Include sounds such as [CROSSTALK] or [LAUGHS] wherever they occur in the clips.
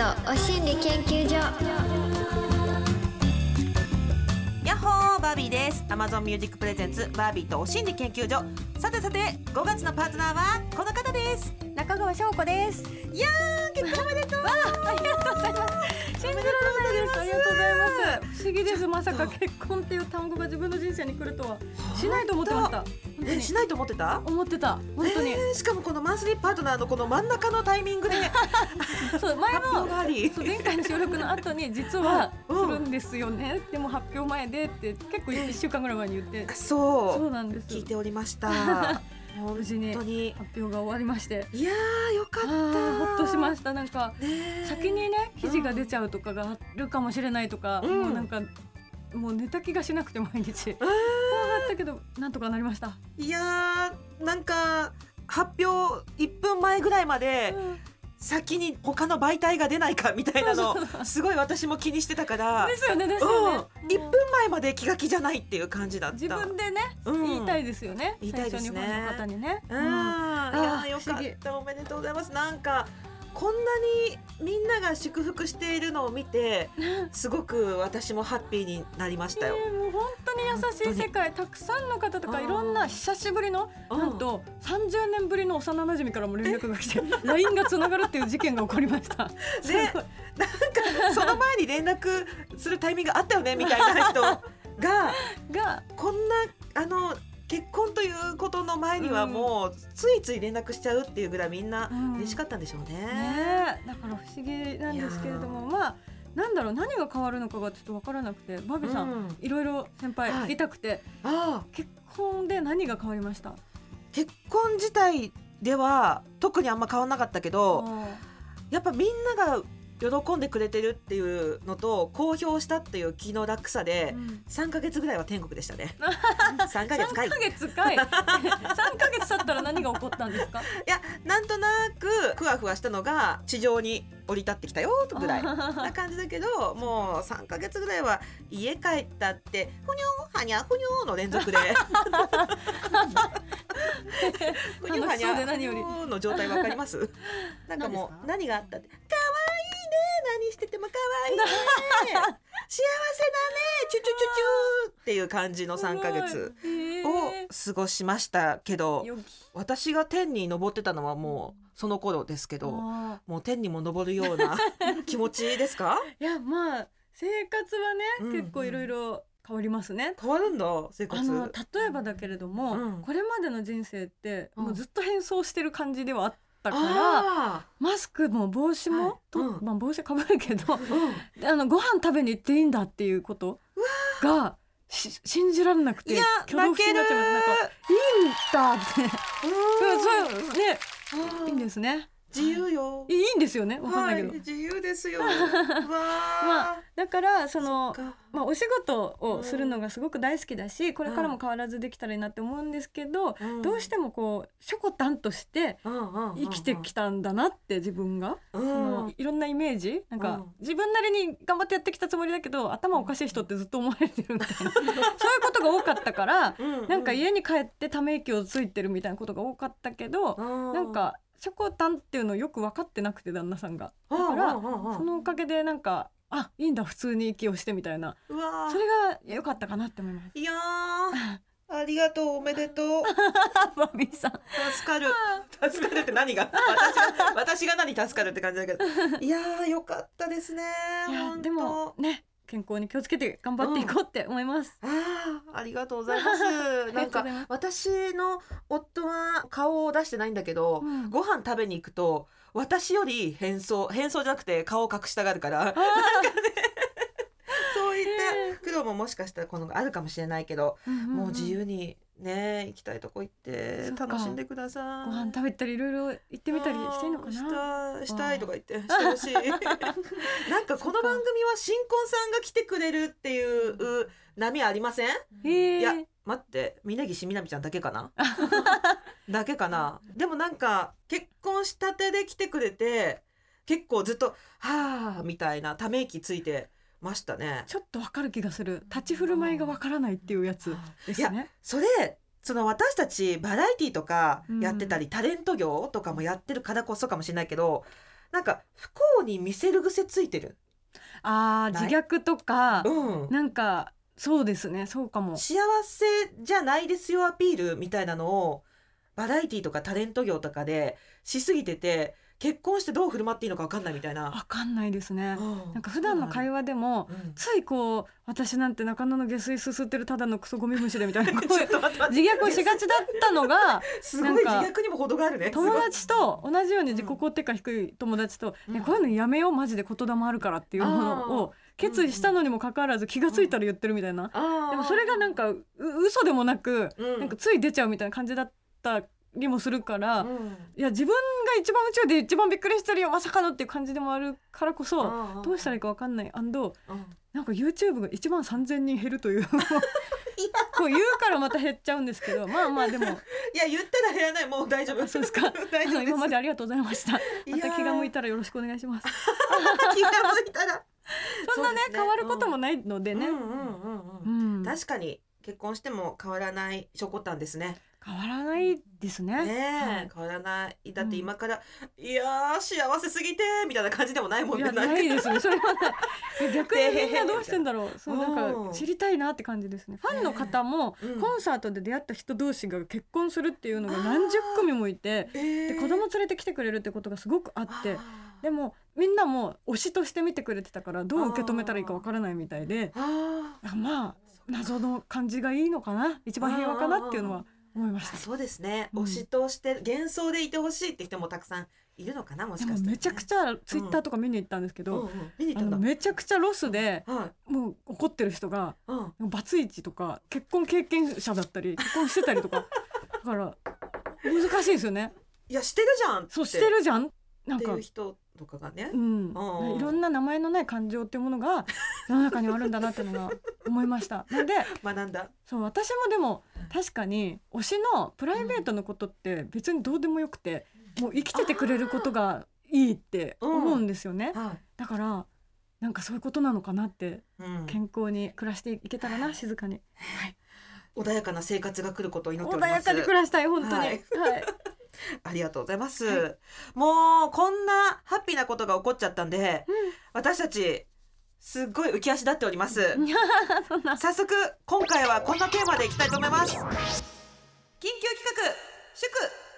お心理研究所ヤッホーバービーです Amazon Music Presents バービーとお心理研究所さてさて5月のパートナーはこの方です中川翔子です。いやー結婚おめでとうありがとうございます。信じられないです。ありがとうございます。不思議です。まさか結婚っていう単語が自分の人生に来るとはしないと思ってました。えしないと思ってた？思ってた。本当に。えーしかもこのマンスリーパートナーのこの真ん中のタイミングで [LAUGHS] そう前発表もがありそう前回の収録の後に実はすうんるんですよね。でも発表前でって結構一週間ぐらい前に言って。そうそうなんです。聞いておりました本無事に発表が終わりまして。いやーよかあったー。ほっとしました。なんか。ね先にね記事が出ちゃうとかがあるかもしれないとか、うん。もうなんかもう寝た気がしなくて毎日。うん。怖かったけどなんとかなりました、いやーなんか発表1分前ぐらいまで先に他の媒体が出ないかみたいなのすごい私も気にしてたからですよねですうんよね、1もう分前まで気が気じゃないっていう感じだった。自分でね、うん。言いたいですよね。言いたいですね。ね、うん、うん。いやよかった。おめでとうございます。なんかこんなにみんなが祝福しているのを見て [LAUGHS] すごく私もハッピーになりましたよ、えーもう本当に優しい世界たくさんの方とかうんいろんな久しぶりのうん。なんと30年ぶりの幼馴染からも連絡が来て [LAUGHS] LINE がつながるっていう事件が起こりました。すごいなんかその前に連絡するタイミングあったよねみたいな人が [LAUGHS] がこんなあの結婚ということの前にはもうついつい連絡しちゃうっていうぐらいみんなうん。嬉しかったんでしょうね。ねえだから不思議なんですけれどもまあなんだろう何が変わるのかがちょっと分からなくてバービーさん、うん。いろいろ先輩はい。聞きたくて、ああ。結婚で何が変わりました？結婚自体では特にあんま変わんなかったけどやっぱみんなが喜んでくれてるっていうのと公表したっていう気の楽さでうん。3ヶ月ぐらいは天国でしたね。[LAUGHS] 3ヶ月かい。3ヶ月かい。[LAUGHS] 3ヶ月経ったら何が起こったんですか？いやなんとなくふわふわしたのが地上に降り立ってきたよぐらいな感じだけどもう3ヶ月ぐらいは家帰ったってふにょはにゃふにょの連続で。[LAUGHS] ふにょはにゃの状態わかります？なんかもう何があったってもかわいいね。幸せだね。チュチュチュチュっていう感じの3ヶ月をえ。過ごしましたけど私が天に昇ってたのはもうその頃ですけどあもう天にも昇るような [LAUGHS] 気持ちですか？ーいやまあ生活はね、うん結構いろいろ変わりますね。変わるんだ生活。あの例えばだけれども、うん。これまでの人生って、うん。もうずっと変装してる感じではあったからあマスクも帽子も、はい。とうん。まあ、帽子かぶるけどーうん。あのご飯食べに行っていいんだっていうことがし信じられなくて挙動不審になっちゃいましたなんかいいんだって。うん。[LAUGHS] そうね。うんいいんですね自由よ。い。いいんですよね。わかんないけど、はい、自由ですよ。[LAUGHS] わまあだからそのまあ、お仕事をするのがすごく大好きだしこれからも変わらずできたらいいなって思うんですけど、うん。どうしてもこうしょこたんとして生きてきたんだなって自分が、うん。そのいろんなイメージ？なんか、うん。自分なりに頑張ってやってきたつもりだけど頭おかしい人ってずっと思われてるみたいな。[LAUGHS] そういうことが多かったからうん。なんか家に帰ってため息をついてるみたいなことが多かったけど、うん。なんかしょこたんっていうのをよく分かってなくて旦那さんが。うんだからそのおかげでなんかあいいんだ普通に息をしてみたいな。うわそれが良かったかなって思います。いやーありがとうおめでとう。[LAUGHS] バービーさん。助かる。[LAUGHS] 助かるって何が？私が私が何助かるって感じだけど。いやーよかったですねでもね健康に気をつけて頑張っていこうって思います。あーありがとうございます。あ [LAUGHS] なんか私の夫は顔を出してないんだけど、うん。ご飯食べに行くと私より変装変装じゃなくて顔を隠したがるからあそういへった苦労ももしかしたらこのあるかもしれないけど、ーもう自由にね行きたいとこ行って楽しんでください。ご飯食べたりいろいろ行ってみたりしていいのかな？したいとか言ってしてほしい。[LAUGHS] なんかこの番組は新婚さんが来てくれるっていう波ありません？え。いやー、待って峯岸みなみちゃんだけかな？[LAUGHS] だけかな？でもなんか結婚したてで来てくれて結構ずっと「はあ」みたいなため息ついてましたね。ちょっとわかる気がする。立ち振る舞いがわからないっていうやつですいやね。それその私たちバラエティとかうん。やってたり、タレント業とかもやってるからこそかもしれないけどなんか不幸に見せる癖ついてる、あー自虐とかうん、なんかそうですね。そうかも。幸せじゃないですよアピールみたいなのをバラエティとかタレント業とかでしすぎてて結婚してどう振る舞っていいのか分かんないみたいな。わかんないですね。うん。なんか普段の会話でもうん。ついこう私なんて中野の下水すすってるただのクソゴミ虫でみたいな [LAUGHS] 自虐をしがちだったのがすごい自虐にも程があるね。友達と同じように自己肯定感低い友達と、うん。ね、こういうのやめようマジで言霊あるからっていうものを決意したのにもかかわらず気がついたら言ってるみたいな、でもそれがなんかう嘘でもなく、うん。なんかつい出ちゃうみたいな感じだったりもするから、うん。いや自分が一番宇宙で一番びっくりしてるよまさかのっていう感じでもあるからこそ、うんどうしたらいいかわかんない。アンドうん。なんか YouTube が1万3,000人減るというこう言うからまた減っちゃうんですけどまあまあでも。いや言ったら減らない。もう大丈夫。あそうですか。大丈夫今までありがとうございました。また気が向いたらよろしくお願いします。[LAUGHS] 気が向いたら。そんなねね。変わることもないのでね、うんうんうんううんん。確かに結婚しても変わらないしょこたんですね。変わらないですね。ねえ、はい。変わらない。だって今から、いやー幸せすぎてみたいな感じでもないもんね。ないですねそれは逆にみんな [LAUGHS] どうしてんだろう。そうなんうん。か知りたいなって感じですね。ファンの方もうん。コンサートで出会った人同士が結婚するっていうのが何十組もいてえー。で子供連れてきてくれるってことがすごくあってでもみんなも推しとして見てくれてたからどう受け止めたらいいかわからないみたいで。あまあ謎の感じがいいのかな。一番平和かなっていうのは思いました。そうですね、うん。推しとして幻想でいてほしいって人もたくさんいるのかなもしかしたら、ね、めちゃくちゃツイッターとか見に行ったんですけど、めちゃくちゃロスではいもう怒ってる人がうん。バツイチとか結婚経験者だったり結婚してたりとか。[LAUGHS] だから難しいですよね。いやしてるじゃんそうしてるじゃん。なんってかいう人とかがね。う、ん、うん。いろんな名前のない感情っていうものが世の中にはあるんだなっていうのが思いました。なんで [LAUGHS] 学んだ。そう私もでも確かに推しのプライベートのことって別にどうでもよくてもう生きててくれることがいいって思うんですよね。はだからなんかそういうことなのかなってい、うん、健康に暮らしていけたらな静かに。穏やかな生活が来ることを祈っております。穏やかに暮らしたい本当に。ははい。い、[LAUGHS] ありがとうございます、はもうこんなハッピーなことが起こっちゃったんで私たちすっごい浮き足立っております。[LAUGHS] 早速今回はこんなテーマでいきたいと思います。緊急企画祝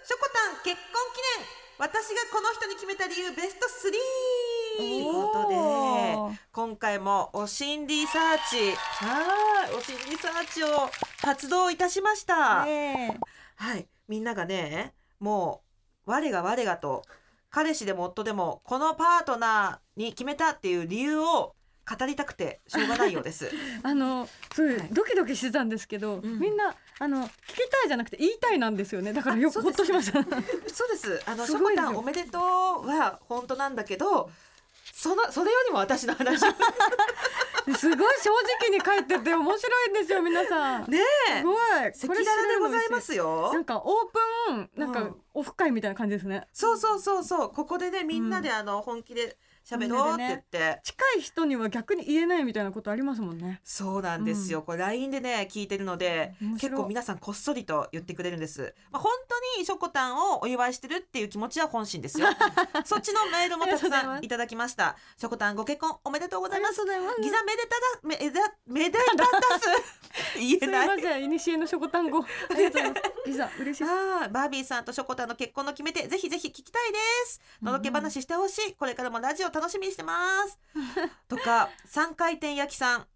しょこたん結婚記念。私がこの人に決めた理由ベスト3ということで今回もお心理サーチ。はい。お心理サーチを発動いたしました、ねはい。みんながねもう我が我がと彼氏でも夫でもこのパートナーに決めたっていう理由を語りたくてしょうがないようですえ [LAUGHS] あのそうはいドキドキしてたんですけど、うんみんなあの聞きたいじゃなくて言いたいなんですよねだからよくほっとしました。[LAUGHS] そうです。あのしょこすごいたんおめでとうは本当なんだけど、そのそれよりも私の話。ね [LAUGHS] すごい正直に書いてて面白いんですよ皆さん。すえ、ごい。赤裸々でございますよな。んかオープンなんかうんオフ会みたいな感じですね。そうそうそうそう。ここでねみんなであの本気で喋ろうって言って。近い人には逆に言えないみたいなことありますもんね。そうなんですよ。これ LINE でね聞いてるので。結構皆さんこっそりと言ってくれるんです。まあ、本当にしょこたんをお祝いしてるっていう気持ちは本心ですよ。[LAUGHS] そっちのメールもたくさんいただきました。しょこたんご結婚おめでとうございます。ギザめでただめでめでたたす言すいえないません、いにしえのショコ単語。ありがとうございます。ギザ嬉しい。[LAUGHS] あーバービーさんとショコタンの結婚の決め手ぜひぜひ聞きたいですのどけ話してほしい、これからもラジオ楽しみにしてます。[LAUGHS] とか三回転焼きさん。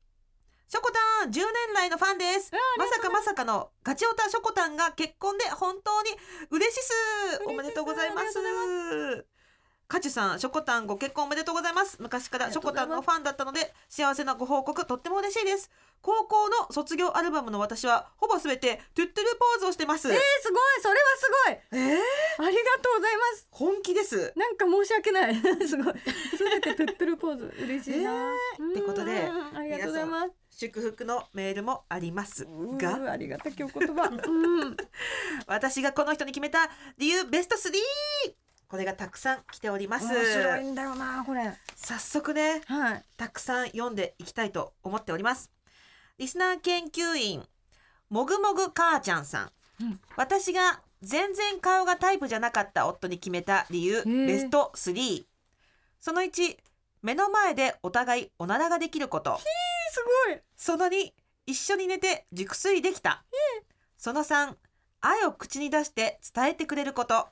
ショコタン10年来のファンです。まさかまさかのガチオタショコタンが結婚で本当に嬉しす。おめでとうございますカチュさんショコタンご結婚おめでとうございます昔からショコタンのファンだったので幸せなご報告とっても嬉しいです高校の卒業アルバムの私はほぼすべてトゥットゥルポーズをしてますえー、すごい、それはすごい。えー？ありがとうございます。本気ですなんか申し訳ない。[LAUGHS] すごい。すべてトゥットゥルポーズ嬉しいな。[LAUGHS] うんってことでありがとうございます。祝福のメールもありますうがんありがたきお言葉。[LAUGHS] うん。私がこの人に決めた理由ベスト3これがたくさん来ております。面白いんだよな、これ。早速ねはい。たくさん読んでいきたいと思っております。リスナー研究員もぐもぐ母ちゃんさん、うん。私が全然顔がタイプじゃなかった夫に決めた理由ー。ベスト3その1目の前でお互いおならができること。すごい。その2一緒に寝て熟睡できた。その3愛を口に出して伝えてくれること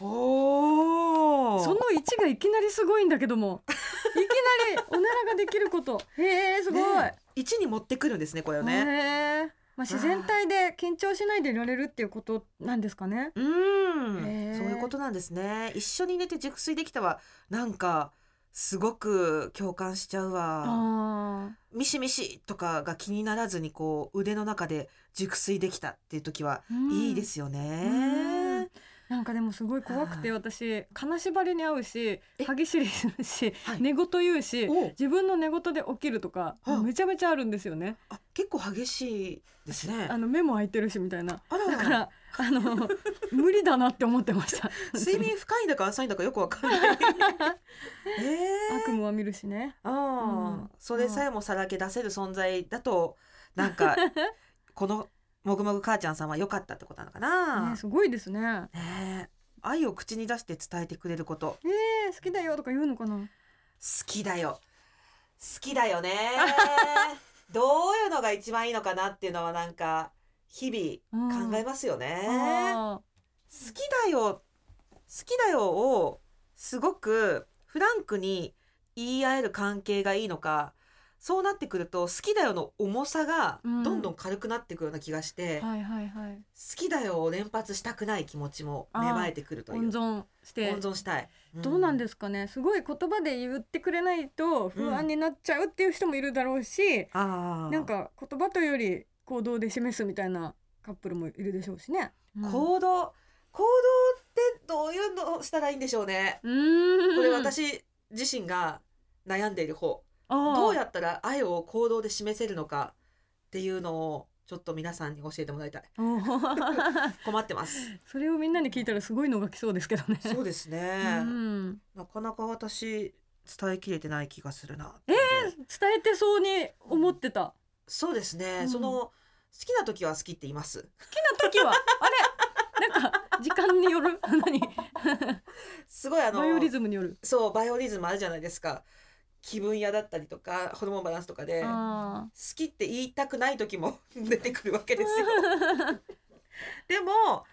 おー。その1がいきなりすごいんだけども。いきなりおならができること。[LAUGHS] へえすごい、ね1に持ってくるんですねこれをね。へえ。まあ、自然体で緊張しないでいられるっていうことなんですかね。うん。そういうことなんですね。一緒に寝て熟睡できたはなんかすごく共感しちゃうわ。あミシミシとかが気にならずにこう腕の中で熟睡できたっていう時はーいいですようん。ね。なんかでもすごい怖くては私金縛りに遭うしえ？歯ぎしりするし、はい。寝言言うしお自分の寝言で起きるとかはあ。めちゃめちゃあるんですよね。あ結構激しいですね。あの目も開いてるしみたいな。あら。だからあの無理だなって思ってました。[LAUGHS] 睡眠深いんだか浅いんだかよくわかんない。[LAUGHS] えー、悪夢は見るしね。あー。うん。それさえもさらけ出せる存在だとなんか [LAUGHS] このもぐもぐ母ちゃんさんは良かったってことなのかな？ねすごいですね。ね。え愛を口に出して伝えてくれること。えー、好きだよとか言うのかな？好きだよ。好きだよね。[LAUGHS] どういうのが一番いいのかなっていうのはなんか日々考えますよね、あ好きだよ。好きだよをすごくフランクに言い合える関係がいいのかそうなってくると好きだよの重さがうん。どんどん軽くなってくるような気がして、ーはいはいはい。好きだよを連発したくない気持ちも芽生えてくるという。温存して。温存したい、どうなんですすかね。すごい言葉で言ってくれないと不安になっちゃうっていう人もいるだろうし、あー。なんか言葉というより行動で示すみたいなカップルもいるでしょうしね。うん。行動。行動ってどういうのをしたらいいんでしょうね。これ私自身が悩んでいる方、どうやったら愛を行動で示せるのかっていうのをちょっと皆さんに教えてもらいたい。[LAUGHS] 困ってます。それをみんなに聞いたらすごいのが来そうですけどね。そうですうね。ん、なかなか私伝えきれてない気がするな。え伝えてそうに思ってた。そうですね。うんその好きな時は好きって言います。好きな時は？あれ？なんか時間による？何？[LAUGHS] すごいあのバイオリズムによる。そうバイオリズムあるじゃないですか。気分屋だったりとかホルモンバランスとかで。あ好きって言いたくない時も [LAUGHS] 出てくるわけですよ。[LAUGHS] でも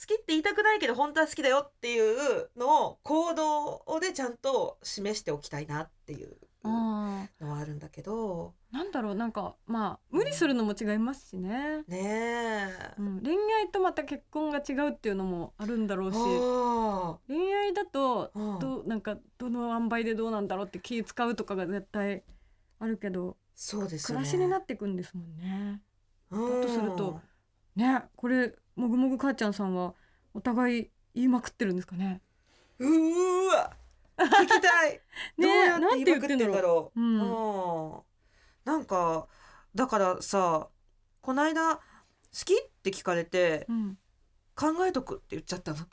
好きって言いたくないけど本当は好きだよっていうのを行動でちゃんと示しておきたいなっていうのはあるんだけどーなんだろうなんかまあ無理するのも違いますしね。ねえ。うん、恋愛とまた結婚が違うっていうのもあるんだろうしあ恋愛だとあうんどうなんかどの塩梅でどうなんだろうって気使うとかが絶対あるけどそうですね。暮らしになっていくんですもんね。うんだとするとねこれもぐもぐ母ちゃんさんはお互い言いまくってるんですかね。うーわ聞きたい。[LAUGHS] どうねやって言いまくってんだろう。なんかだからさこの間好きって聞かれてうん、考えとくって言っちゃったの。意味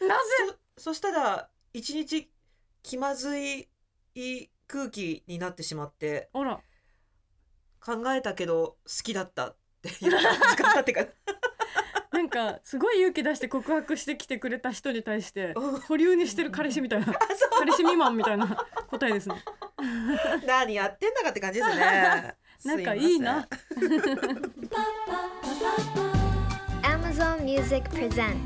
深なぜ？そそしたら一日気まずい空気になってしまって考えたけど好きだったって言った時間経ってから。なんかすごい勇気出して告白してきてくれた人に対してうん保留にしてる彼氏みたいな。彼氏未満みたいな答えですね。何やってんだかって感じですね。[LAUGHS] なんかいいな。Amazon Music Presents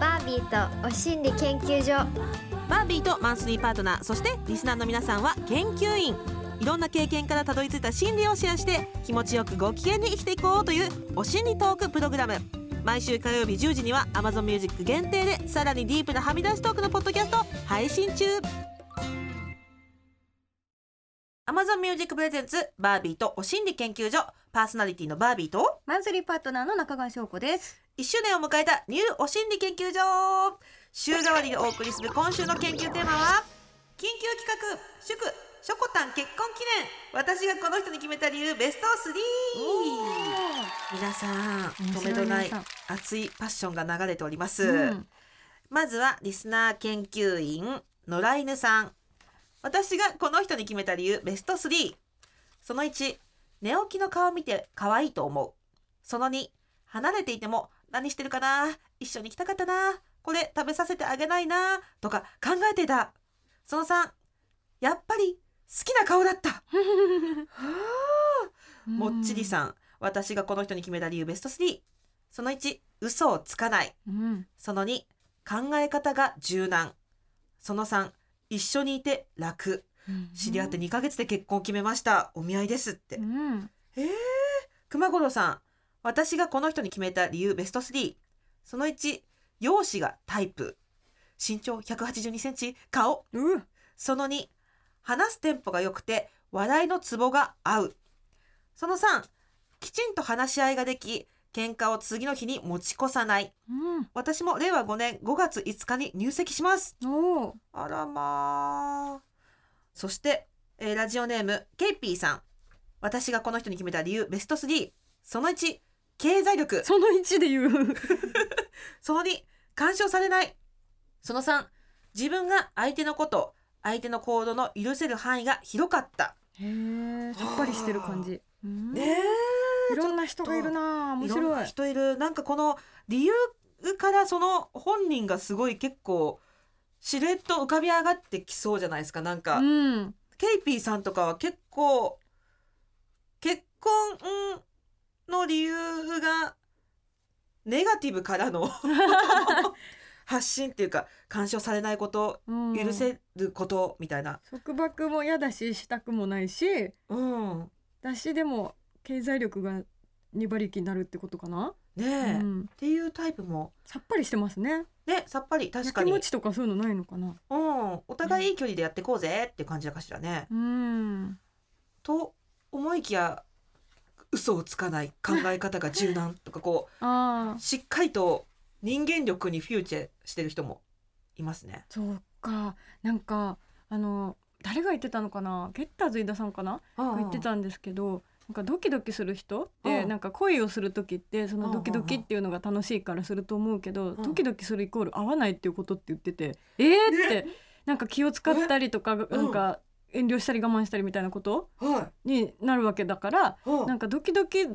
バービーとお心理研究所。バービーとマンスリーパートナーそしてリスナーの皆さんは研究員。いろんな経験からたどり着いた心理をシェアして気持ちよくご機嫌に生きていこうというお心理トークプログラム毎週火曜日10時には Amazon Music 限定でさらにディープなはみ出しトークのポッドキャストを配信中。Amazon Music プレゼンツバービーとお心理研究所。パーソナリティのバービーとマンスリーパートナーの中川翔子です。1周年を迎えたニューお心理研究所。週替わりでお送りする今週の研究テーマは緊急企画祝しょこたん結婚記念。私がこの人に決めた理由ベスト3皆さん面白い止めどない熱いパッションが流れております、うん。まずはリスナー研究員野良犬さん。私がこの人に決めた理由ベスト3その1寝起きの顔を見て可愛いと思う。その2離れていても何してるかな？一緒に来たかったな？これ食べさせてあげないな？とか考えてた。その3やっぱり好きな顔だった。[LAUGHS] はあ。もっちりさん私がこの人に決めた理由ベスト3その1嘘をつかない。うん。その2考え方が柔軟。その3一緒にいて楽。うん。知り合って2ヶ月で結婚を決めました。お見合いですって。うん。えー、熊五郎さん私がこの人に決めた理由ベスト3その1容姿がタイプ。身長182センチ。顔。うその2話すテンポが良くて笑いのツボが合う。その3きちんと話し合いができ喧嘩を次の日に持ち越さない。うん。私も令和5年5月5日に入籍します。あらまあそして、えーラジオネームケイピーさん。私がこの人に決めた理由ベスト3その1経済力。その1で言う。[LAUGHS] その2干渉されない。その3自分が相手のこと相手の行動の許せる範囲が広かった。へえさっぱりしてる感じ。うん。ねいろんな人がいるな面白い。人いる。なんかこの理由からその本人がすごい結構しれっと浮かび上がってきそうじゃないですか。なんか、うん。ケイピーさんとかは結構結婚の理由がネガティブからの [LAUGHS] 発信っていうか干渉されないことうん。許せることみたいな、束縛も嫌だししたくもないしうん、だしでも経済力が2馬力になるってことかな、ねうん、ていうタイプも。さっぱりしてますね。ねさっぱり確かに、とかそういうのないのかな？お互いいい距離でやってこうぜって感じかしらね。うん。と思いきや嘘をつかない考え方が柔軟とかこうしっかりと人間力にフューチャーしてる人もいますね。そうか。なんかあの誰が言ってたのかな？ゲッターズ飯田さんかな？が言ってたんですけどなんかドキドキする人ってうん。なんか恋をする時ってそうんのドキドキっていうのが楽しいからすると思うけどん。ドキドキするイコール合わないっていうことって言っててえー？ってなんか気を使ったりとかなんか遠慮したり我慢したりみたいなこと？はになるわけだからなんかドキドキ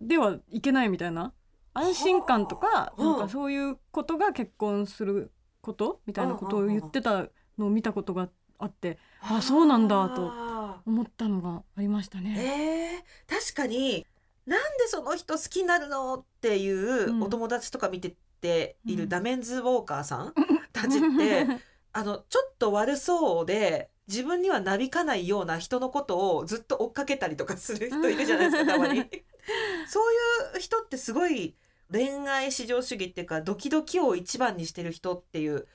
ではいけないみたいな安心感とかうんなんかそういうことが結婚することみたいなことを言ってたのを見たことがあってあ。そうなんだとあ思ったのがありましたーね。え。ー、確かになんでその人好きになるのっていううん。お友達とか見てているうん。ダメンズウォーカーさん [LAUGHS] たちってあのちょっと悪そうで自分にはなびかないような人のことをずっと追っかけたりとかする人いるじゃないですかたまに。[LAUGHS] そういう人ってすごい恋愛至上主義っていうかドキドキを一番にしてる人っていう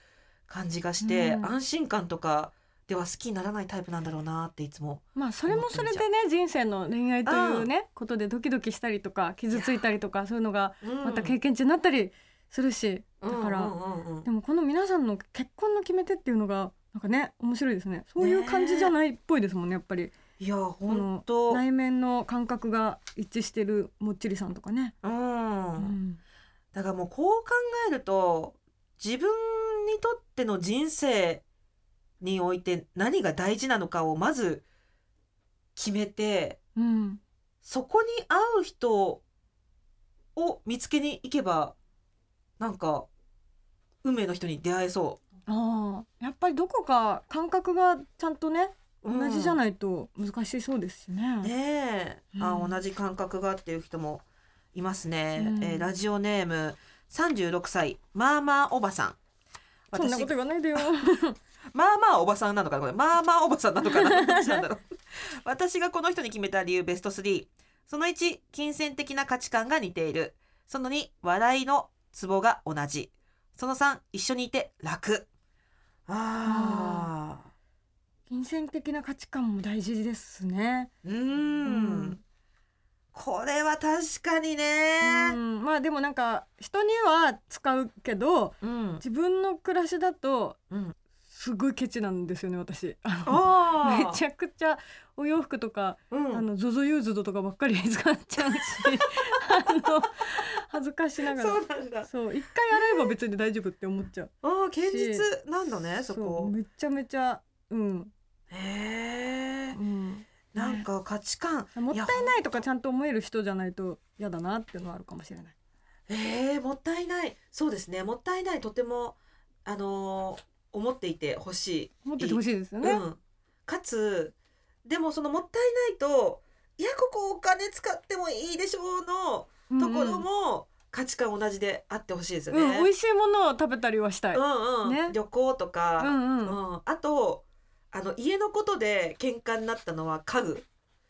感じがして、うん。安心感とかでは好きにならないタイプなんだろうなっていつも。まあそれもそれでね人生の恋愛というねことでドキドキしたりとか傷ついたりとかそういうのがまた経験値になったりするしだからでもこの皆さんの結婚の決め手っていうのがなんかね面白いですね。そういう感じじゃないっぽいですもんねやっぱりいやこ本の当、内面の感覚が一致してるもっちりさんとかね。うん。うん。だからもうこう考えると自分にとっての人生において何が大事なのかをまず決めてうん。そこに合う人を見つけに行けばなんか運命の人に出会えそああやっぱりどこか感覚がちゃんとねう。同じじゃないと難しそうですしね。ねえ、あうん。同じ感覚がっていう人もいますね、うん。えーラジオネーム36歳まあまあおばさん。そんなこと言わないでよ。[LAUGHS] まあまあおばさんなのかな？これまあまあおばさんなのかな？なんだろう？私がこの人に決めた理由ベスト3その1金銭的な価値観が似ている。その2笑いのツボが同じ。その3一緒にいて楽。あ金銭的な価値観も大事ですね。ーうーん。うんこれは確かにうねん、まあでもなんか人には使うけどうん。自分の暮らしだとうん。すごいケチなんですよね私。あのあめちゃくちゃお洋服とか、うん。あの ZOZO ユーズドとかばっかり使っちゃうし [LAUGHS] あの恥ずかしながら。そうなんだ。そう。一回洗えば別に大丈夫って思っちゃうああ堅実なんだねそこ。う。めちゃめちゃうん、へえうん、なんか価値観もったいないとかちゃんと思える人じゃないと嫌だなっていうのはあるかもしれない。えー、もったいない。そうですね。もったいないとてもあのー思っていてほしい。持っててほしいですよね、うん、かつでもそのもったいないといやここお金使ってもいいでしょうのところも価値観同じであってほしいですよね。うん、美味しいものを食べたりはしたい。うんうん。ね。旅行とうか、んうん。あうん。あとあの家のことで喧嘩になったのは家具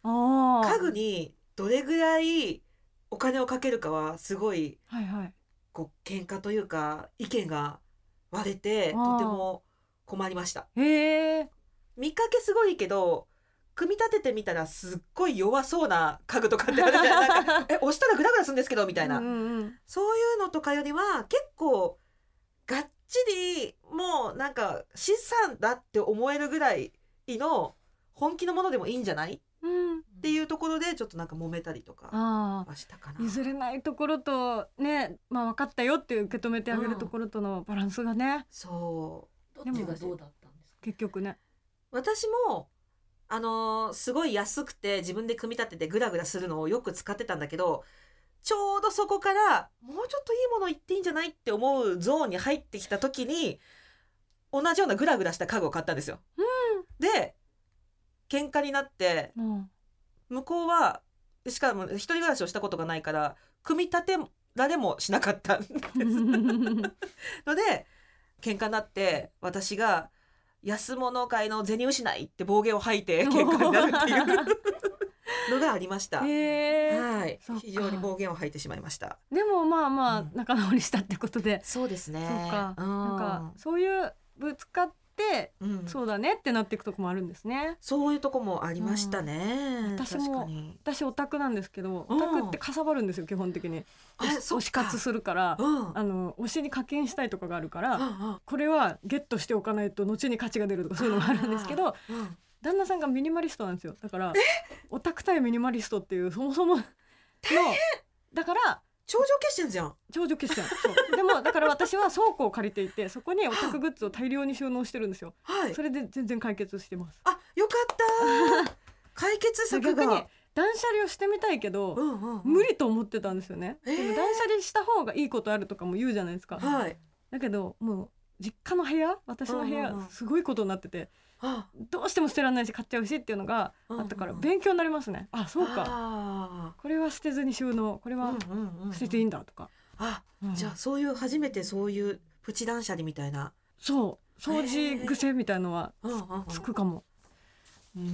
あ。家具にどれぐらいお金をかけるかはすごいはいはい。こう喧嘩というか意見が割れてとても困りました。見かけすごいけど組み立ててみたらすっごい弱そうな家具とかってあるじゃんなんか [LAUGHS] え押したらグラグラするんですけどみたいな、うんうんうんそういうのとかよりは結構がっちりもうなんか資産だって思えるぐらいの本気のものでもいいんじゃない？っうん。ていうところでちょっとなんか揉めたりとかああ。はしたかな。譲れないところとね、まあ分かったよって受け止めてあげるところとのバランスがね、そうどっちがどうだったんですか？結局ね。私もあのーすごい安くて自分で組み立ててグラグラするのをよく使ってたんだけどちょうどそこからもうちょっといいもの言っていいんじゃないって思うゾーンに入ってきた時に同じようなグラグラした家具を買ったんですよ。で喧嘩になってうん。向こうはしかも一人暮らしをしたことがないから組み立てられもしなかった [LAUGHS] ので喧嘩になって私が安物買いの銭失いって暴言を吐いて [LAUGHS] 喧嘩になるっていうのがありました。はい非常に暴言を吐いてしまいました。でもまあまあうん仲直りしたってことで、そうですねそうか。うんなんかそういうぶつかってうん、そうだねってなっていくとこもあるんですね。そういうとこもありましたね。私も。私オタクなんですけど、うんオタクってかさばるんですよ基本的に。推し活するから、うん。あの推しに課金したいとかがあるかうら、これはゲットしておかないと後に価値が出るとかそういうのもあるんですけど、うん旦那さんがミニマリストなんですよ。だからオタク対ミニマリストっていうそもそもの [LAUGHS] だから頂上決戦じゃん。長女決戦そうでもだから私は倉庫を借りていてそこにオタクグッズを大量に収納してるんですよはいそ。れで全然解決してますあ、よかった。[LAUGHS] 解決策逆にが。断捨離をしてみたいけど、うんうんうん無理と思ってたんですよね、へーでも断捨離した方がいいことあるとかも言うじゃないですか、はい。だけどもう実家の部屋私の部屋、うんうんうん。すごいことになっててあ、どうしても捨てられないし買っちゃうしっていうのがあったからうんうん勉強になりますね。あそうか。あこれは捨てずに収納これーはうんうんうん捨てていいんだとか、あ、うん。じゃあそういう初めてそういうプチ断捨離みたいな。そう。掃除癖みたいのはうんうんうん。つくかも、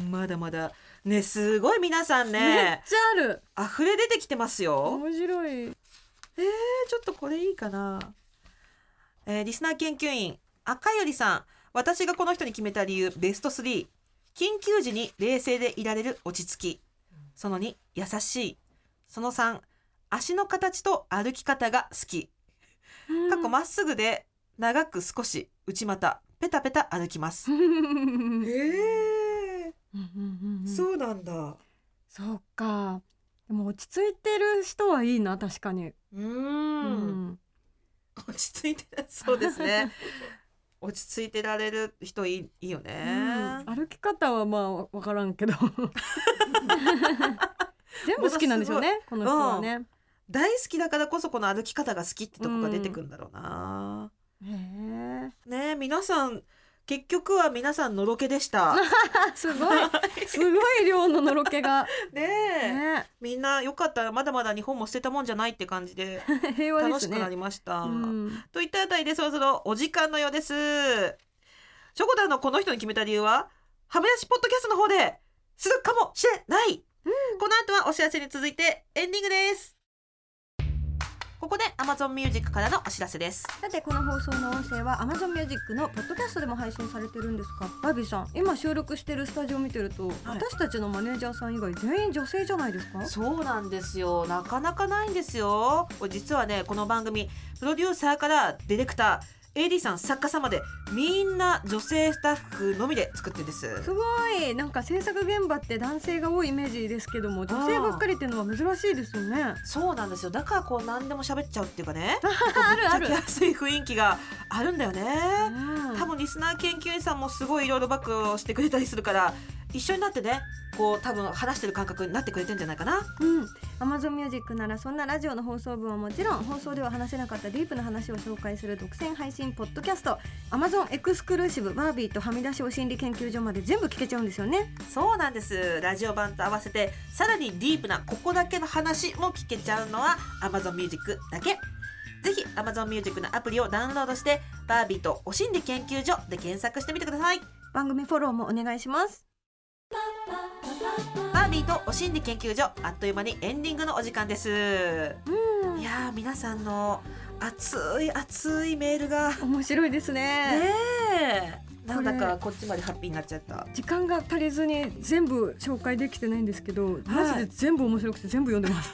まだまだねすごい皆さんめっねちゃある。溢れ出てきてますよ。面白い。えー、ちょっとこれいいかな。えーリスナー研究員赤よりさん。私がこの人に決めた理由ベスト3緊急時に冷静でいられる落ち着き。その2優しい。その3足の形と歩き方が好き。過去まっすぐで長く少し内股ペタペタ歩きます。うんうんえうんうん。そうなんだ。そうか。でも落ち着いてる人はいいな確かに、ううん。ん落ち着いてそうですね。[LAUGHS] 落ち着いてられる人いいいいよね、歩き方はまあわわからんけど。[LAUGHS] 全部好きなんでしょうねこの人はね、大好きだからこそこの歩き方が好きってとこが出てくるんだろうな、へえ。ねえ皆さん結局は皆さんのろけでした。[LAUGHS] すごい。すごい量ののろけが。[LAUGHS] ねえ。ね。みんなよかったらまだまだ日本も捨てたもんじゃないって感じで [LAUGHS] 楽しくなりました、うん。といったあたりでそろそろお時間のようです。ショコタンのこの人に決めた理由ははみ出しポッドキャストの方でするかもしれない、この後はお知らせに続いてエンディングですここで Amazon Music からのお知らせです。さてこの放送の音声は Amazon Music のポッドキャストでも配信されてるんですか？バービーさん今収録してるスタジオ見てると、私たちのマネージャーさん以外全員女性じゃないですか？そうなんですよ。なかなかないんですよ。実はねこの番組プロデューサーからディレクター AD さん作家さんまでみんな女性スタッフのみで作ってるんです。すごい。なんか制作現場って男性が多いイメージですけども女性ばっかりっていうのは珍しいですよね。そうなんですよ。だからこう何でも喋っちゃうっていうかね。[LAUGHS] あるある。ぶっちゃけやすい雰囲気があるんだよね。うん。多分リスナー研究員さんもすごいいろいろバックをしてくれたりするから一緒になってねこう多分話してる感覚になってくれてんじゃないかな。うん、Amazon Music ならそんなラジオの放送分はもちろん放送では話せなかったディープな話を紹介する独占配信ポッドキャスト。Amazon エクスクルーシブバービーとはみ出しお心理研究所まで全部聞けちゃうんですよね。そうなんです。ラジオ版と合わせてさらにディープなここだけの話も聞けちゃうのは Amazon Music だけ。ぜひ Amazon Music のアプリをダウンロードしてバービーとお心理研究所で検索してみてください。番組フォローもお願いしますバービーとお心理研究所あっという間にエンディングのお時間です。うん。いやー皆さんの熱い熱いメールが。ね面白いですね。え。なんだかこっちまでハッピーになっちゃった。時間が足りずに全部紹介できてないんですけど、マジで全部面白くて全部読んでます。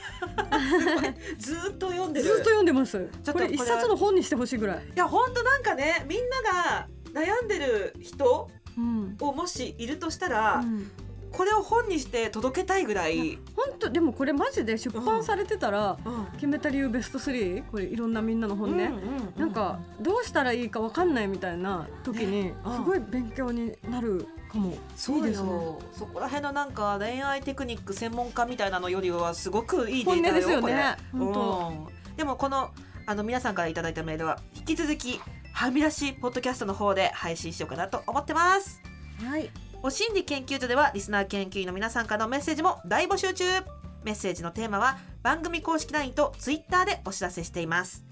[LAUGHS] ずーっと読んでる。ずっと読んでます。ちょっとこれ一冊の本にしてほしいぐらい、いやほんとなんかねみんなが悩んでる人うん。をもしいるとしたら、うんこれを本にして届けたいぐらい、本当でもこれマジで出版されてたら、うん。決めた理由ベスト3これいろんなみんなの本ね、なんかどうしたらいいかわかんないみたいな時にすごい勉強になるかも、そうですね。よそこら辺のなんか恋愛テクニック専門家みたいなのよりはすごくいいデータですよね。本当。うん。でもこのあの皆さんからいただいたメールは引き続きはみ出しポッドキャストの方で配信しようかなと思ってます。はいお心理研究所ではリスナー研究員の皆さんからのメッセージも大募集中。メッセージのテーマは番組公式 LINE と Twitter でお知らせしています。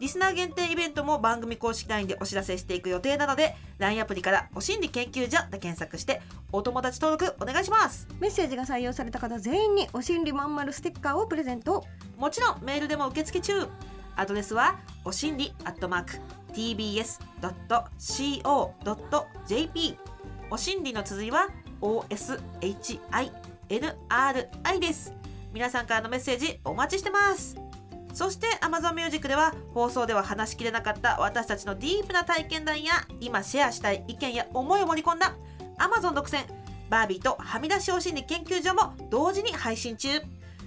リスナー限定イベントも番組公式 LINE でお知らせしていく予定なので LINE アプリからお心理研究所で検索してお友達登録お願いします。メッセージが採用された方全員にお心理まんまるステッカーをプレゼント。もちろんメールでも受付中。アドレスはおしんりアットマーク tbs.co.jp おしんりの綴りは OSHINRI です。皆さんからのメッセージお待ちしてます。そして Amazon Music では放送では話しきれなかった私たちのディープな体験談や今シェアしたい意見や思いを盛り込んだ Amazon 独占バービーとはみ出しお心理研究所も同時に配信中。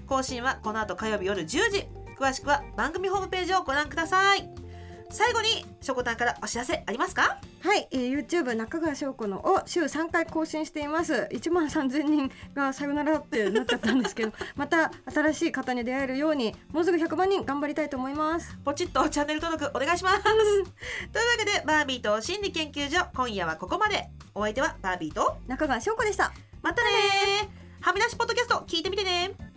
更新はこの後火曜日夜10時。詳しくは番組ホームページをご覧ください。最後にしょこたんからお知らせありますか？はい、えー、YouTube 中川翔子のを週3回更新しています。1万3000人がさよならってなっちゃったんですけど [LAUGHS] また新しい方に出会えるようにもうすぐ100万人頑張りたいと思います。ポチッとチャンネル登録お願いします。[LAUGHS] というわけでバービーと心理研究所今夜はここまで。お相手はバービーと中川翔子でした。またねはみ出しポッドキャスト聞いてみてね